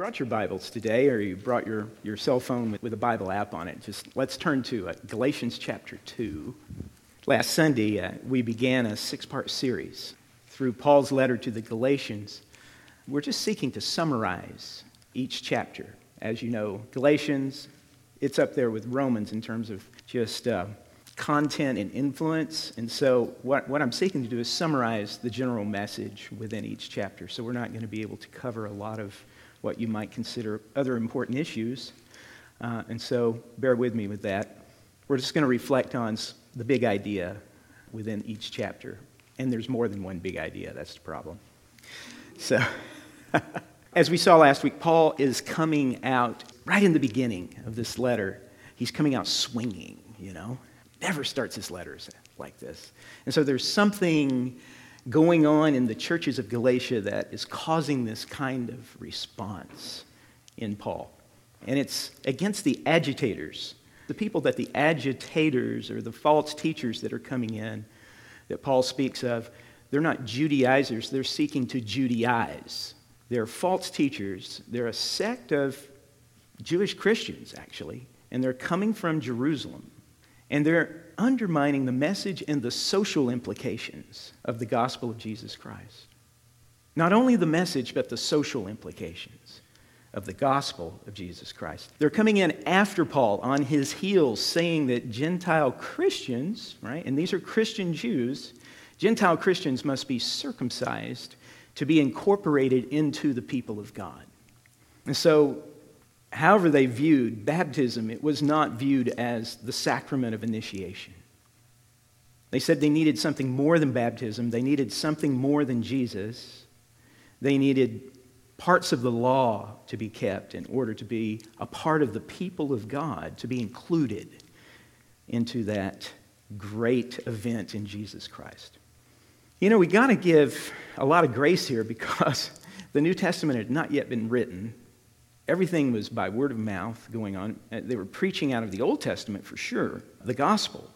brought your Bibles today, or you brought your, your cell phone with, with a Bible app on it, just let's turn to uh, Galatians chapter 2. Last Sunday, uh, we began a six part series through Paul's letter to the Galatians. We're just seeking to summarize each chapter. As you know, Galatians, it's up there with Romans in terms of just uh, content and influence. And so, what, what I'm seeking to do is summarize the general message within each chapter. So, we're not going to be able to cover a lot of what you might consider other important issues. Uh, and so bear with me with that. We're just going to reflect on the big idea within each chapter. And there's more than one big idea, that's the problem. So, as we saw last week, Paul is coming out right in the beginning of this letter. He's coming out swinging, you know. Never starts his letters like this. And so there's something going on in the churches of Galatia that is causing this kind of response in Paul. And it's against the agitators, the people that the agitators or the false teachers that are coming in that Paul speaks of. They're not Judaizers, they're seeking to Judaize. They're false teachers. They're a sect of Jewish Christians, actually, and they're coming from Jerusalem. And they're undermining the message and the social implications of the gospel of Jesus Christ. Not only the message, but the social implications of the gospel of Jesus Christ. They're coming in after Paul on his heels saying that Gentile Christians, right, and these are Christian Jews, Gentile Christians must be circumcised to be incorporated into the people of God. And so however they viewed baptism, it was not viewed as the sacrament of initiation. They said they needed something more than baptism, they needed something more than Jesus. They needed parts of the law to be kept in order to be a part of the people of God, to be included into that great event in Jesus Christ. You know, we got to give a lot of grace here because the New Testament had not yet been written. Everything was by word of mouth going on. Uh, they were preaching out of the Old Testament for sure, the gospel.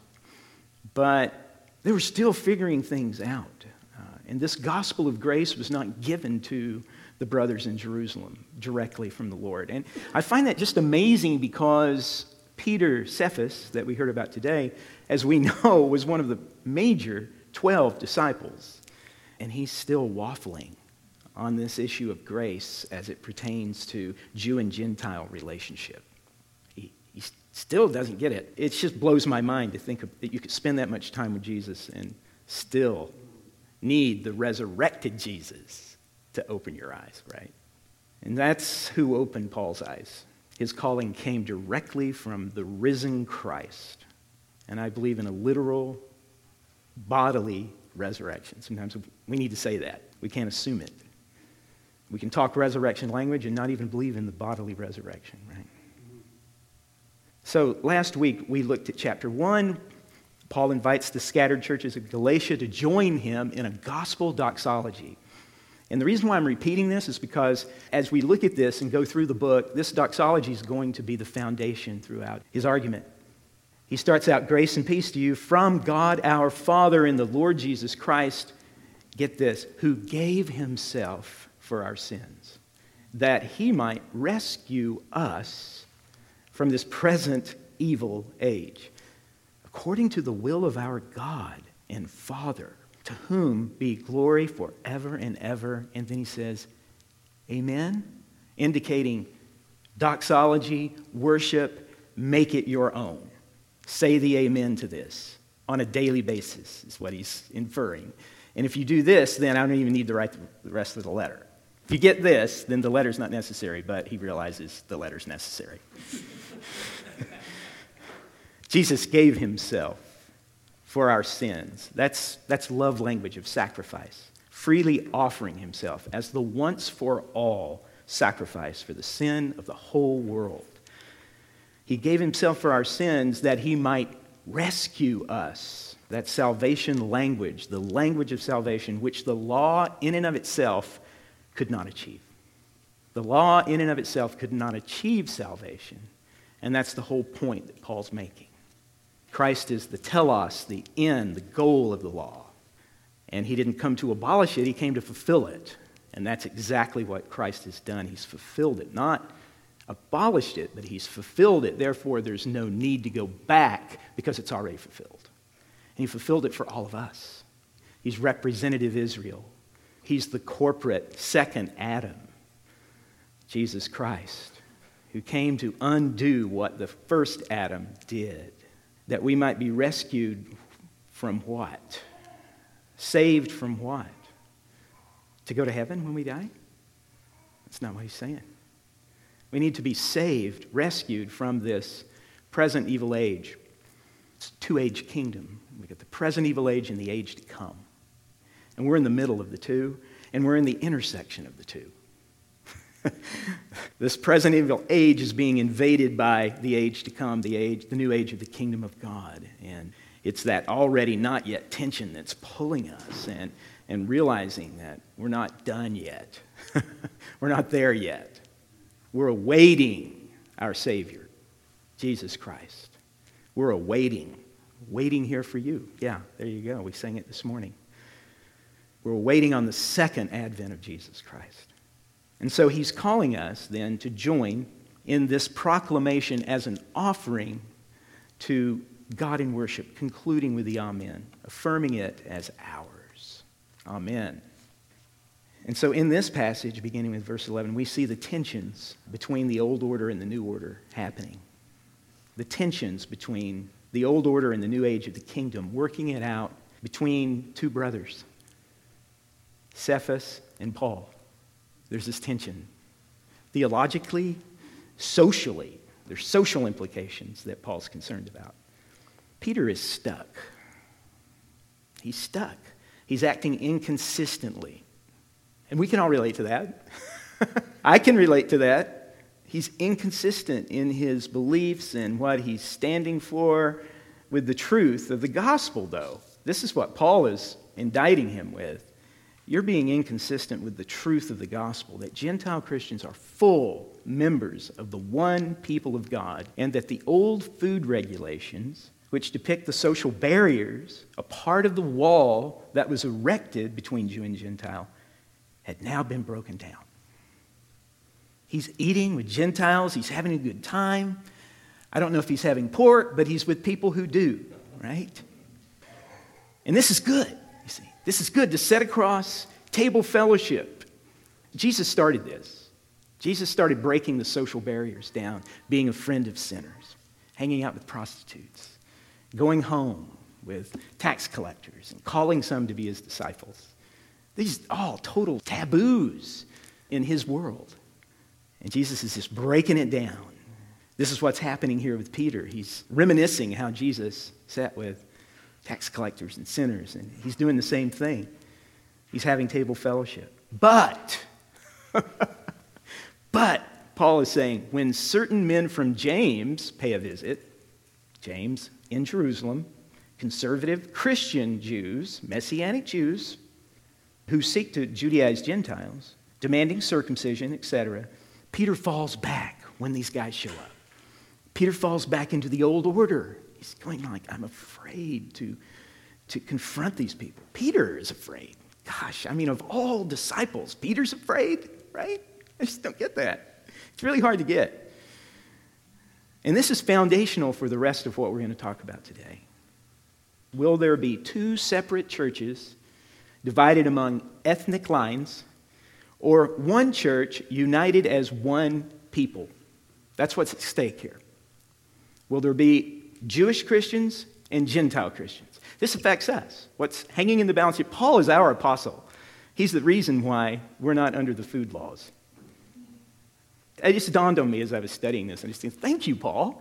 But they were still figuring things out. Uh, and this gospel of grace was not given to the brothers in Jerusalem directly from the Lord. And I find that just amazing because Peter Cephas, that we heard about today, as we know, was one of the major 12 disciples. And he's still waffling on this issue of grace as it pertains to Jew and Gentile relationship. He, he still doesn't get it. It just blows my mind to think of, that you could spend that much time with Jesus and still need the resurrected Jesus to open your eyes, right? And that's who opened Paul's eyes. His calling came directly from the risen Christ. And I believe in a literal, bodily resurrection. Sometimes we need to say that. We can't assume it. We can talk resurrection language and not even believe in the bodily resurrection, right? So last week we looked at chapter 1. Paul invites the scattered churches of Galatia to join him in a gospel doxology. And the reason why I'm repeating this is because as we look at this and go through the book, this doxology is going to be the foundation throughout his argument. He starts out grace and peace to you from God our Father and the Lord Jesus Christ. Get this, who gave himself for our sins, that he might rescue us from this present evil age, according to the will of our God and Father, to whom be glory forever and ever. And then he says, Amen, indicating doxology, worship, make it your own. Say the amen to this on a daily basis, is what he's inferring. And if you do this, then I don't even need to write the rest of the letter. If you get this, then the letter's not necessary, but he realizes the letter's necessary. Jesus gave himself for our sins. That's, that's love language of sacrifice. Freely offering himself as the once for all sacrifice for the sin of the whole world. He gave himself for our sins that he might rescue us. That salvation language, the language of salvation, which the law in and of itself could not achieve. The law, in and of itself, could not achieve salvation. And that's the whole point that Paul's making. Christ is the telos, the end, the goal of the law. And he didn't come to abolish it, he came to fulfill it. And that's exactly what Christ has done. He's fulfilled it, not abolished it, but he's fulfilled it. Therefore, there's no need to go back because it's already fulfilled. And he fulfilled it for all of us. He's representative Israel. He's the corporate second Adam, Jesus Christ, who came to undo what the first Adam did, that we might be rescued from what? Saved from what? To go to heaven when we die? That's not what he's saying. We need to be saved, rescued from this present evil age. It's two age kingdom. We got the present evil age and the age to come. And we're in the middle of the two, and we're in the intersection of the two. this present evil age is being invaded by the age to come, the age, the new age of the kingdom of God. And it's that already not yet tension that's pulling us and, and realizing that we're not done yet. we're not there yet. We're awaiting our Savior, Jesus Christ. We're awaiting, waiting here for you. Yeah, there you go. We sang it this morning. We're waiting on the second advent of Jesus Christ. And so he's calling us then to join in this proclamation as an offering to God in worship, concluding with the Amen, affirming it as ours. Amen. And so in this passage, beginning with verse 11, we see the tensions between the old order and the new order happening. The tensions between the old order and the new age of the kingdom, working it out between two brothers. Cephas and Paul. There's this tension. Theologically, socially, there's social implications that Paul's concerned about. Peter is stuck. He's stuck. He's acting inconsistently. And we can all relate to that. I can relate to that. He's inconsistent in his beliefs and what he's standing for with the truth of the gospel, though. This is what Paul is indicting him with. You're being inconsistent with the truth of the gospel that Gentile Christians are full members of the one people of God, and that the old food regulations, which depict the social barriers, a part of the wall that was erected between Jew and Gentile, had now been broken down. He's eating with Gentiles, he's having a good time. I don't know if he's having pork, but he's with people who do, right? And this is good. This is good to set across table fellowship. Jesus started this. Jesus started breaking the social barriers down, being a friend of sinners, hanging out with prostitutes, going home with tax collectors, and calling some to be his disciples. These are all total taboos in his world. And Jesus is just breaking it down. This is what's happening here with Peter. He's reminiscing how Jesus sat with tax collectors and sinners, and he's doing the same thing. He's having table fellowship. But, but, Paul is saying, when certain men from James pay a visit, James in Jerusalem, conservative Christian Jews, Messianic Jews, who seek to Judaize Gentiles, demanding circumcision, etc., Peter falls back when these guys show up. Peter falls back into the old order he's going like, I'm afraid to, to confront these people. Peter is afraid. Gosh, I mean, of all disciples, Peter's afraid, right? I just don't get that. It's really hard to get. And this is foundational for the rest of what we're going to talk about today. Will there be two separate churches divided among ethnic lines, or one church united as one people? That's what's at stake here. Will there be Jewish Christians and Gentile Christians. This affects us. What's hanging in the balance here? Paul is our apostle. He's the reason why we're not under the food laws. It just dawned on me as I was studying this. I just think, thank you, Paul.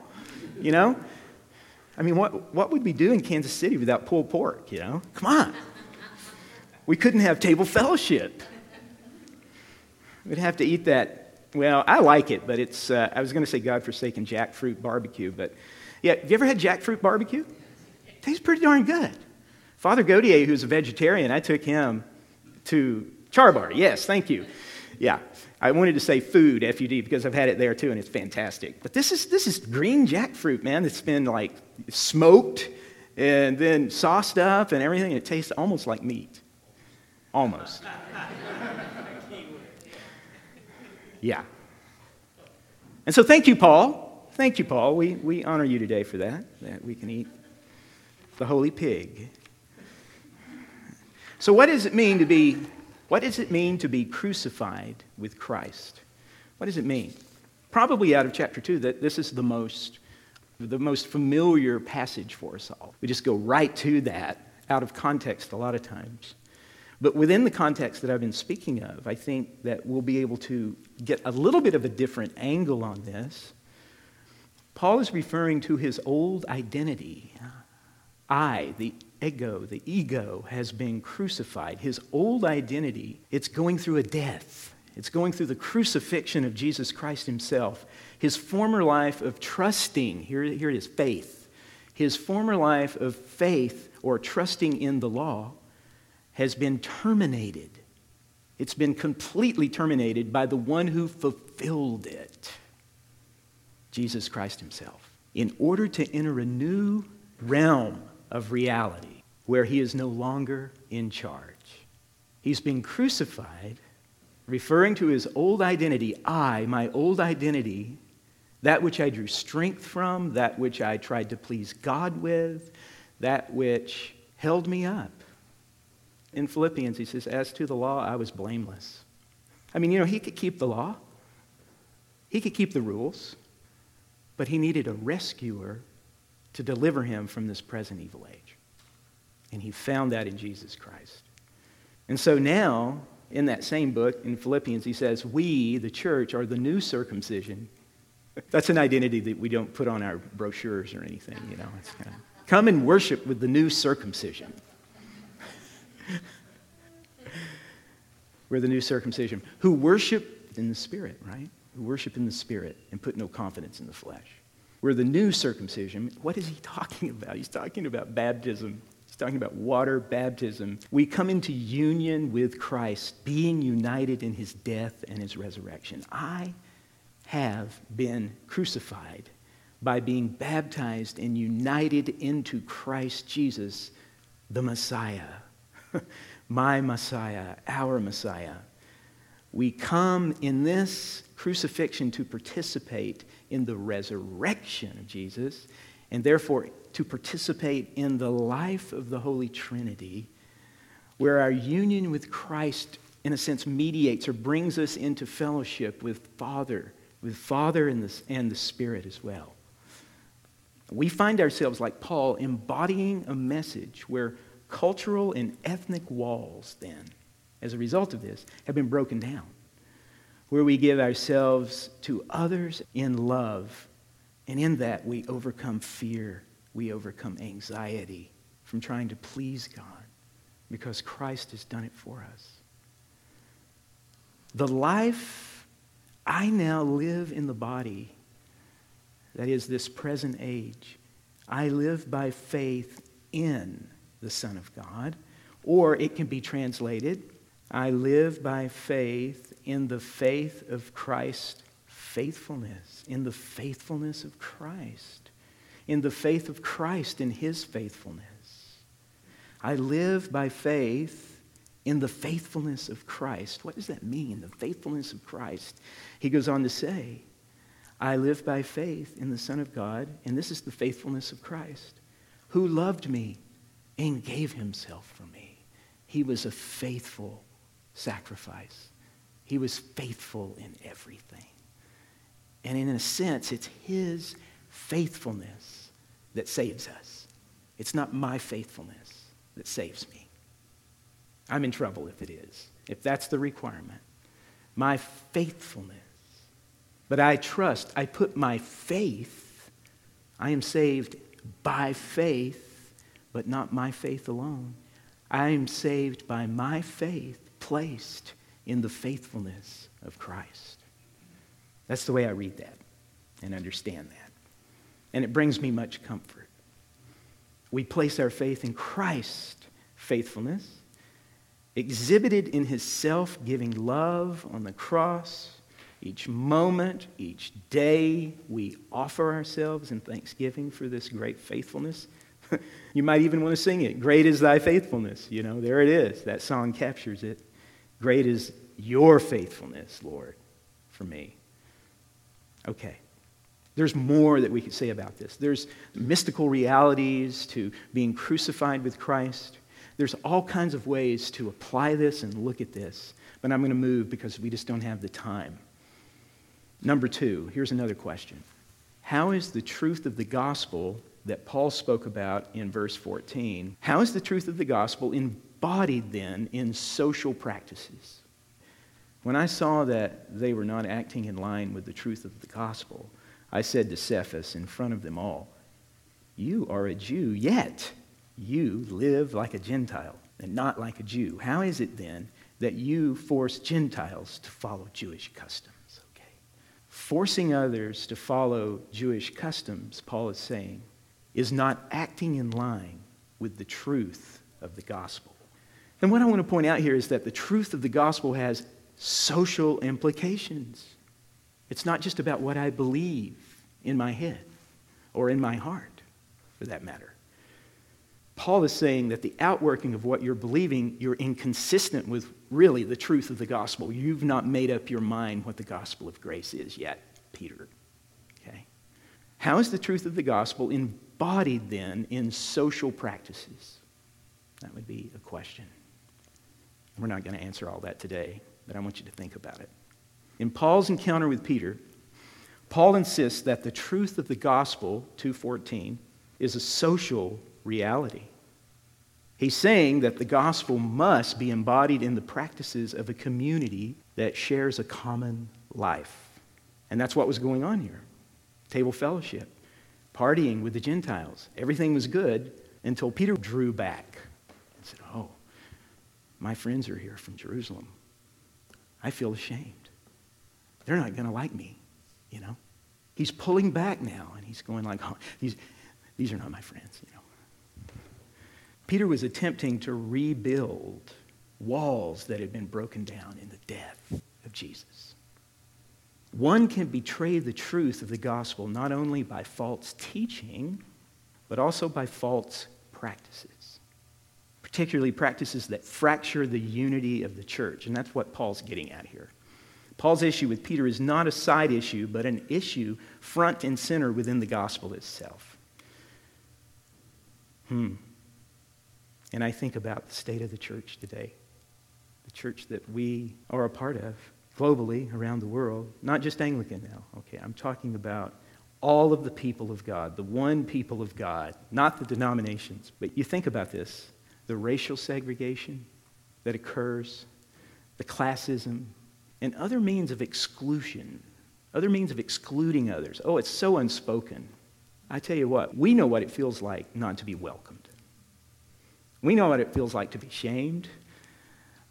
You know? I mean, what, what would we do in Kansas City without pulled pork, you know? Come on. We couldn't have table fellowship. We'd have to eat that. Well, I like it, but it's, uh, I was going to say God forsaken jackfruit barbecue, but yeah, have you ever had jackfruit barbecue? It tastes pretty darn good. Father Gaudier, who's a vegetarian, I took him to Char Yes, thank you. Yeah, I wanted to say food, F-U-D, because I've had it there too, and it's fantastic. But this is, this is green jackfruit, man, that's been like smoked and then sauced up and everything. It tastes almost like meat. Almost. Yeah. And so thank you, Paul. Thank you, Paul. We, we honor you today for that, that we can eat the holy pig. So what does it mean to be what does it mean to be crucified with Christ? What does it mean? Probably out of chapter 2 that this is the most the most familiar passage for us all. We just go right to that out of context a lot of times. But within the context that I've been speaking of, I think that we'll be able to get a little bit of a different angle on this. Paul is referring to his old identity. I, the ego, the ego, has been crucified. His old identity, it's going through a death. It's going through the crucifixion of Jesus Christ himself. His former life of trusting, here, here it is, faith. His former life of faith or trusting in the law has been terminated. It's been completely terminated by the one who fulfilled it Jesus Christ Himself. In order to enter a new realm of reality where He is no longer in charge, He's been crucified, referring to His old identity. I, my old identity, that which I drew strength from, that which I tried to please God with, that which held me up in Philippians, he says, As to the law, I was blameless. I mean, you know, he could keep the law, he could keep the rules, but he needed a rescuer to deliver him from this present evil age. And he found that in Jesus Christ. And so now, in that same book, in Philippians, he says, We, the church, are the new circumcision. That's an identity that we don't put on our brochures or anything, you know. It's kind of, come and worship with the new circumcision. We're the new circumcision who worship in the Spirit, right? Who worship in the Spirit and put no confidence in the flesh. We're the new circumcision. What is he talking about? He's talking about baptism. He's talking about water baptism. We come into union with Christ, being united in his death and his resurrection. I have been crucified by being baptized and united into Christ Jesus, the Messiah my Messiah, our Messiah. We come in this crucifixion to participate in the resurrection of Jesus, and therefore to participate in the life of the Holy Trinity, where our union with Christ, in a sense, mediates or brings us into fellowship with Father, with Father and the, and the Spirit as well. We find ourselves, like Paul, embodying a message where cultural and ethnic walls, then, as a result of this, have been broken down, where we give ourselves to others in love, and in that we overcome fear, we overcome anxiety from trying to please God, because Christ has done it for us. The life I now live in the body, that is this present age, I live by faith in the Son of God. Or it can be translated, I live by faith in the faith of Christ faithfulness, in the faithfulness of Christ, in the faith of Christ in his faithfulness. I live by faith in the faithfulness of Christ. What does that mean, the faithfulness of Christ? He goes on to say, I live by faith in the Son of God, and this is the faithfulness of Christ, who loved me and gave himself for me. He was a faithful sacrifice. He was faithful in everything. And in a sense, it's his faithfulness that saves us. It's not my faithfulness that saves me. I'm in trouble if it is, if that's the requirement. My faithfulness. But I trust, I put my faith, I am saved by faith but not my faith alone. I am saved by my faith placed in the faithfulness of Christ. That's the way I read that and understand that. And it brings me much comfort. We place our faith in Christ's faithfulness, exhibited in his self giving love on the cross. Each moment, each day, we offer ourselves in thanksgiving for this great faithfulness you might even want to sing it. Great is thy faithfulness. You know, there it is. That song captures it. Great is your faithfulness, Lord, for me. Okay. There's more that we could say about this. There's mystical realities to being crucified with Christ. There's all kinds of ways to apply this and look at this. But I'm going to move because we just don't have the time. Number two, here's another question How is the truth of the gospel that Paul spoke about in verse 14, how is the truth of the gospel embodied then in social practices? When I saw that they were not acting in line with the truth of the gospel, I said to Cephas in front of them all, You are a Jew, yet you live like a Gentile and not like a Jew. How is it then that you force Gentiles to follow Jewish customs? Okay. Forcing others to follow Jewish customs, Paul is saying, is not acting in line with the truth of the gospel. And what I want to point out here is that the truth of the gospel has social implications. It's not just about what I believe in my head or in my heart, for that matter. Paul is saying that the outworking of what you're believing, you're inconsistent with really the truth of the gospel. You've not made up your mind what the gospel of grace is yet, Peter. Okay? How is the truth of the gospel in embodied then in social practices? That would be a question. We're not going to answer all that today, but I want you to think about it. In Paul's encounter with Peter, Paul insists that the truth of the gospel, 214, is a social reality. He's saying that the gospel must be embodied in the practices of a community that shares a common life. And that's what was going on here table fellowship partying with the Gentiles. Everything was good until Peter drew back and said, Oh, my friends are here from Jerusalem. I feel ashamed. They're not going to like me, you know? He's pulling back now and he's going like, oh, these, these are not my friends, you know. Peter was attempting to rebuild walls that had been broken down in the death of Jesus. One can betray the truth of the gospel not only by false teaching, but also by false practices, particularly practices that fracture the unity of the church. And that's what Paul's getting at here. Paul's issue with Peter is not a side issue, but an issue front and center within the gospel itself. Hmm. And I think about the state of the church today, the church that we are a part of globally around the world, not just Anglican now, okay? I'm talking about all of the people of God, the one people of God, not the denominations. But you think about this the racial segregation that occurs, the classism, and other means of exclusion, other means of excluding others. Oh, it's so unspoken. I tell you what, we know what it feels like not to be welcomed. We know what it feels like to be shamed.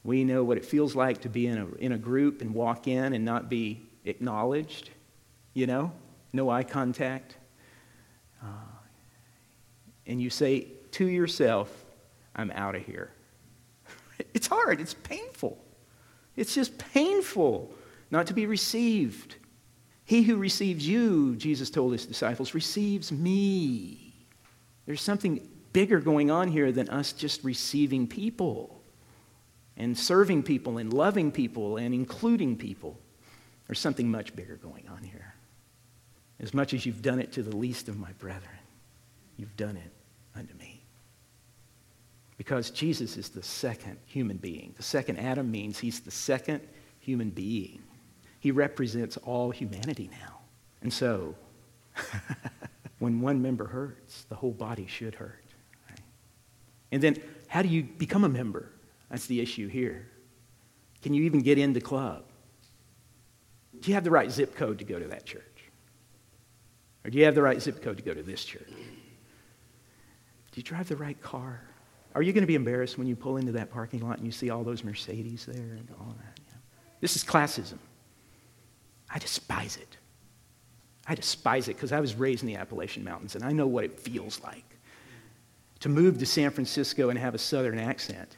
We know what it feels like to be in a, in a group and walk in and not be acknowledged, you know, no eye contact. Uh, and you say to yourself, I'm out of here. It's hard, it's painful. It's just painful not to be received. He who receives you, Jesus told his disciples, receives me. There's something bigger going on here than us just receiving people and serving people and loving people and including people. There's something much bigger going on here. As much as you've done it to the least of my brethren, you've done it unto me. Because Jesus is the second human being. The second Adam means he's the second human being. He represents all humanity now. And so, when one member hurts, the whole body should hurt. Right? And then, how do you become a member? That's the issue here. Can you even get into club? Do you have the right zip code to go to that church? Or do you have the right zip code to go to this church? Do you drive the right car? Are you going to be embarrassed when you pull into that parking lot and you see all those Mercedes there and all that? This is classism. I despise it. I despise it because I was raised in the Appalachian Mountains and I know what it feels like to move to San Francisco and have a southern accent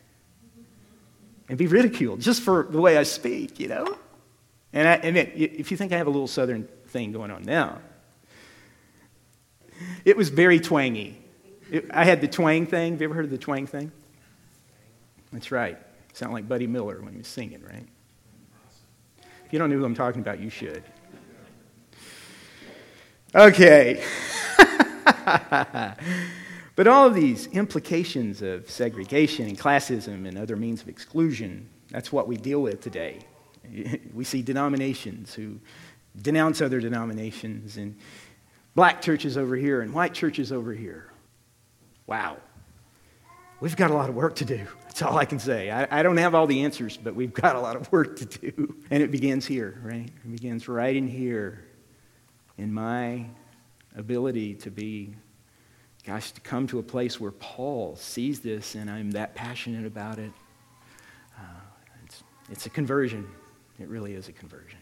and be ridiculed just for the way I speak, you know? And, I, and if you think I have a little southern thing going on now, it was very twangy. It, I had the twang thing. Have you ever heard of the twang thing? That's right. Sound like Buddy Miller when he was singing, right? If you don't know who I'm talking about, you should. Okay. but all of these implications of segregation and classism and other means of exclusion, that's what we deal with today. We see denominations who denounce other denominations and black churches over here and white churches over here. Wow. We've got a lot of work to do. That's all I can say. I, I, don't have all the answers, but we've got a lot of work to do. And it begins here, right? It begins right in here in my ability to be, gosh, to come to a place where Paul sees this and I'm that passionate about it. Uh, it's, it's a conversion. It really is a conversion.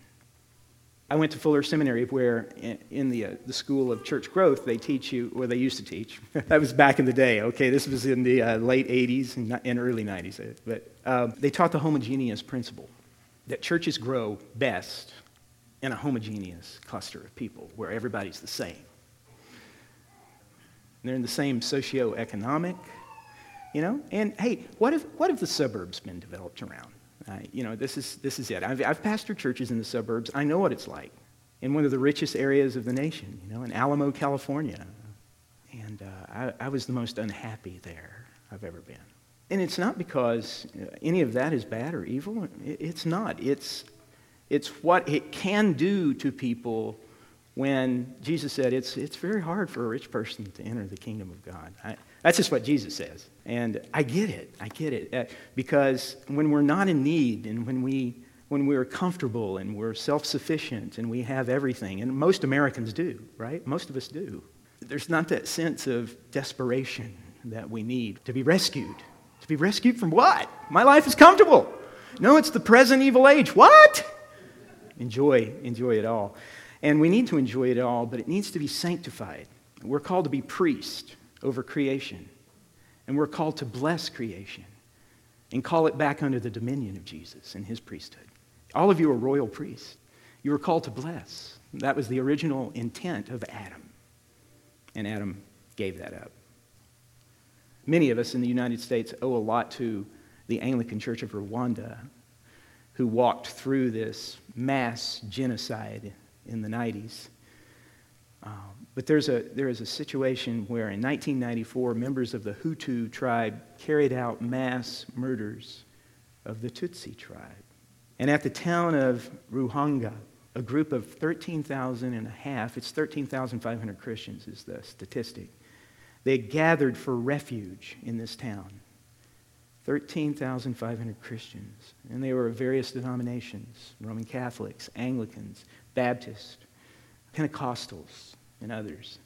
I went to Fuller Seminary, where in the, uh, the School of Church Growth, they teach you, or they used to teach. that was back in the day, okay? This was in the uh, late 80s and, and early 90s. Uh, but um, they taught the homogeneous principle that churches grow best in a homogeneous cluster of people where everybody's the same. They're in the same socioeconomic, you know? And hey, what if, what if the suburbs been developed around? Uh, you know, this is, this is it. I've, I've pastored churches in the suburbs. I know what it's like in one of the richest areas of the nation, you know, in Alamo, California. And uh, I, I was the most unhappy there I've ever been. And it's not because uh, any of that is bad or evil. It's not. It's, it's what it can do to people when Jesus said it's, it's very hard for a rich person to enter the kingdom of God. I, that's just what Jesus says. And I get it. I get it. Uh, because when we're not in need and when, we, when we're comfortable and we're self sufficient and we have everything, and most Americans do, right? Most of us do, there's not that sense of desperation that we need to be rescued. To be rescued from what? My life is comfortable. No, it's the present evil age. What? Enjoy, enjoy it all. And we need to enjoy it all, but it needs to be sanctified. We're called to be priests over creation. And we're called to bless creation and call it back under the dominion of Jesus and his priesthood. All of you are royal priests. You were called to bless. That was the original intent of Adam. And Adam gave that up. Many of us in the United States owe a lot to the Anglican Church of Rwanda, who walked through this mass genocide in the 90s. Um, but there's a, there is a situation where in 1994, members of the Hutu tribe carried out mass murders of the Tutsi tribe. And at the town of Ruhanga, a group of 13,000 and a half, it's 13,500 Christians is the statistic, they gathered for refuge in this town. 13,500 Christians. And they were of various denominations Roman Catholics, Anglicans, Baptists, Pentecostals, and others.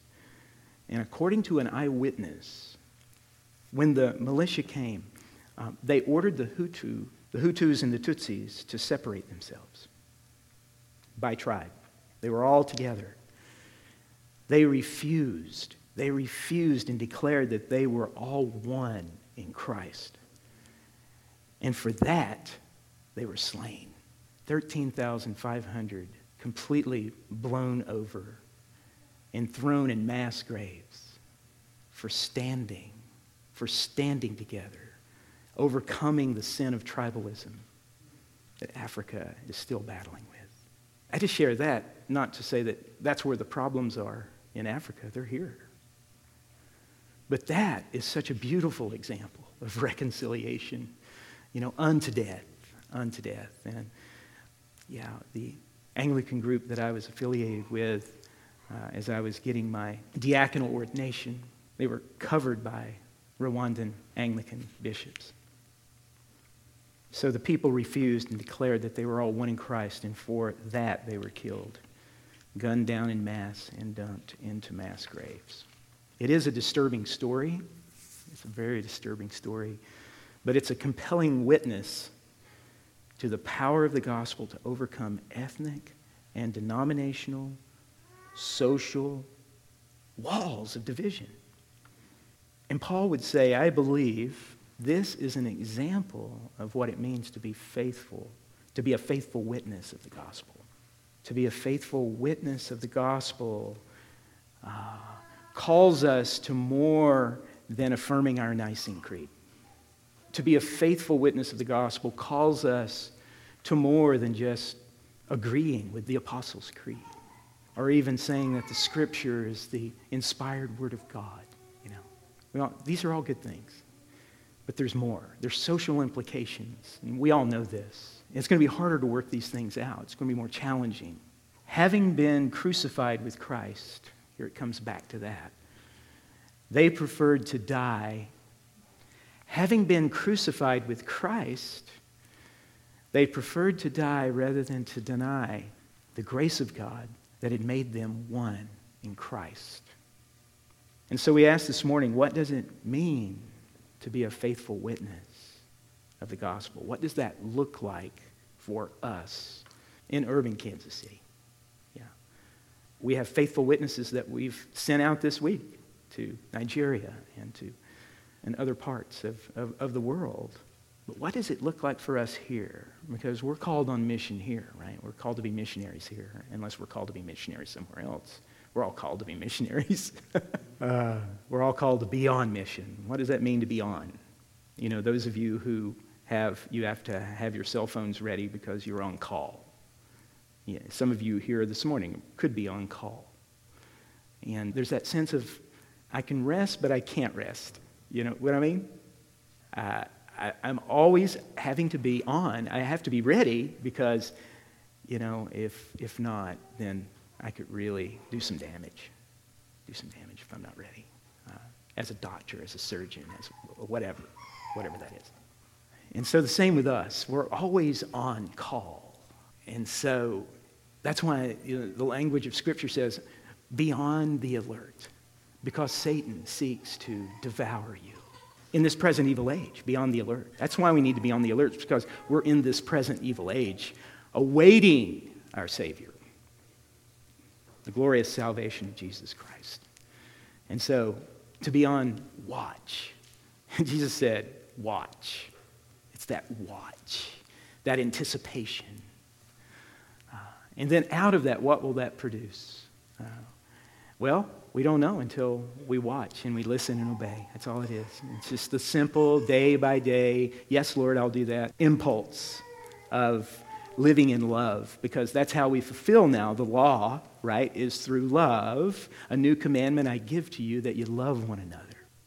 And according to an eyewitness, when the militia came, um, they ordered the Hutu, the Hutus and the Tutsis to separate themselves by tribe. They were all together. They refused. They refused and declared that they were all one in Christ. And for that, they were slain. 13,500 completely blown over and thrown in mass graves for standing, for standing together, overcoming the sin of tribalism that Africa is still battling with. I just share that not to say that that's where the problems are in Africa, they're here. But that is such a beautiful example of reconciliation, you know, unto death, unto death. And yeah, the Anglican group that I was affiliated with uh, as I was getting my diaconal ordination. They were covered by Rwandan Anglican bishops. So the people refused and declared that they were all one in Christ, and for that they were killed, gunned down in mass, and dumped into mass graves. It is a disturbing story. It's a very disturbing story, but it's a compelling witness to the power of the gospel to overcome ethnic and denominational social walls of division. And Paul would say, I believe this is an example of what it means to be faithful, to be a faithful witness of the gospel. To be a faithful witness of the gospel uh, calls us to more than affirming our Nicene Creed. To be a faithful witness of the gospel calls us to more than just agreeing with the Apostles' Creed or even saying that the Scripture is the inspired Word of God. You know, well, these are all good things. But there's more. There's social implications. And we all know this. It's going to be harder to work these things out. It's going to be more challenging. Having been crucified with Christ, here it comes back to that. They preferred to die. Having been crucified with Christ, they preferred to die rather than to deny the grace of God that had made them one in Christ. And so we ask this morning what does it mean to be a faithful witness of the gospel? What does that look like for us in urban Kansas City? Yeah. We have faithful witnesses that we've sent out this week to Nigeria and to and other parts of, of, of the world. But what does it look like for us here? Because we're called on mission here, right? We're called to be missionaries here, unless we're called to be missionaries somewhere else. We're all called to be missionaries. uh, we're all called to be on mission. What does that mean to be on? You know, those of you who have, you have to have your cell phones ready because you're on call. Yeah, some of you here this morning could be on call. And there's that sense of, I can rest, but I can't rest. You know what I mean? Uh, I, am always having to be on. I have to be ready because, you know, if, if not, then I could really do some damage. Do some damage if I'm not ready. Uh, as a doctor, as a surgeon, as whatever, whatever that is. And so the same with us. We're always on call. And so that's why you know, the language of Scripture says, be on the alert, because Satan seeks to devour you in this present evil age. Be on the alert. That's why we need to be on the alert, because we're in this present evil age, awaiting our Savior, the glorious salvation of Jesus Christ. And so, to be on watch. Jesus said, watch. It's that watch, that anticipation. Uh, and then out of that, what will that produce? Uh, well, we don't know until we watch and we listen and obey. That's all it is. It's just the simple day by day, yes, Lord, I'll do that, impulse of living in love because that's how we fulfill now the law, right? Is through love. A new commandment I give to you that you love one another.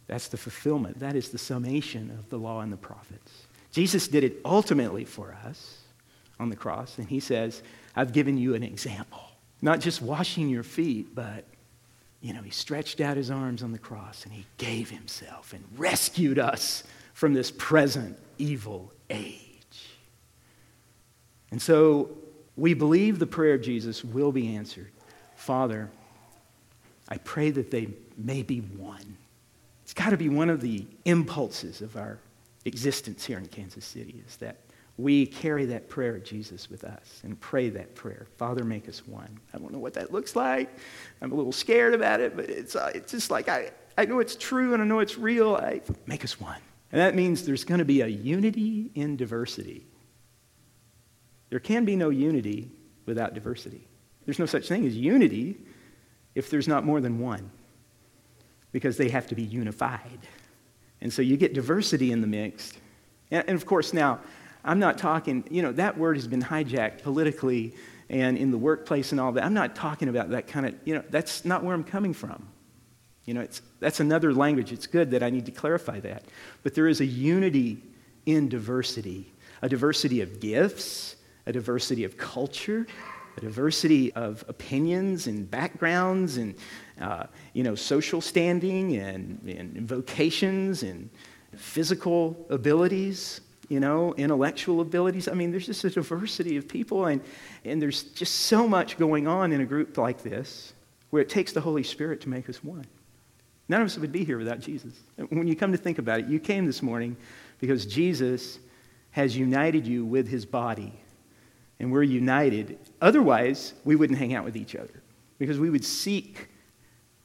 That's the fulfillment. That is the summation of the law and the prophets. Jesus did it ultimately for us on the cross, and he says, I've given you an example. Not just washing your feet, but you know, he stretched out his arms on the cross and he gave himself and rescued us from this present evil age. And so we believe the prayer of Jesus will be answered. Father, I pray that they may be one. It's got to be one of the impulses of our existence here in Kansas City is that we carry that prayer of Jesus with us and pray that prayer. Father, make us one. I don't know what that looks like. I'm a little scared about it, but it's, uh, it's just like I, I know it's true and I know it's real. I, make us one. And that means there's going to be a unity in diversity. There can be no unity without diversity. There's no such thing as unity if there's not more than one, because they have to be unified. And so you get diversity in the mix. And, and of course, now, I'm not talking, you know, that word has been hijacked politically and in the workplace and all that. I'm not talking about that kind of, you know, that's not where I'm coming from. You know, it's, that's another language. It's good that I need to clarify that. But there is a unity in diversity a diversity of gifts, a diversity of culture, a diversity of opinions and backgrounds and, uh, you know, social standing and, and vocations and physical abilities you know, intellectual abilities. I mean, there's just a diversity of people, and, and there's just so much going on in a group like this where it takes the Holy Spirit to make us one. None of us would be here without Jesus. When you come to think about it, you came this morning because Jesus has united you with his body, and we're united. Otherwise, we wouldn't hang out with each other because we would seek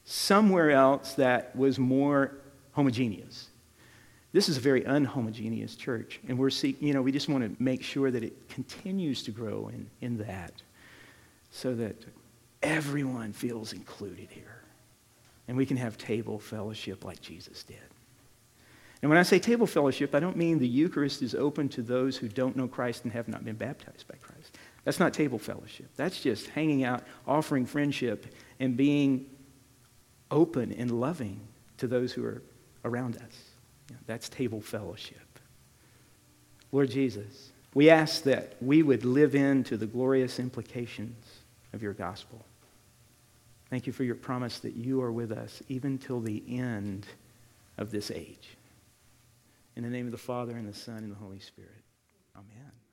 somewhere else that was more homogeneous. This is a very unhomogeneous church, and we're seeking, you know, we just want to make sure that it continues to grow in, in that so that everyone feels included here. And we can have table fellowship like Jesus did. And when I say table fellowship, I don't mean the Eucharist is open to those who don't know Christ and have not been baptized by Christ. That's not table fellowship. That's just hanging out, offering friendship, and being open and loving to those who are around us. That's table fellowship. Lord Jesus, we ask that we would live into the glorious implications of your gospel. Thank you for your promise that you are with us even till the end of this age. In the name of the Father, and the Son, and the Holy Spirit.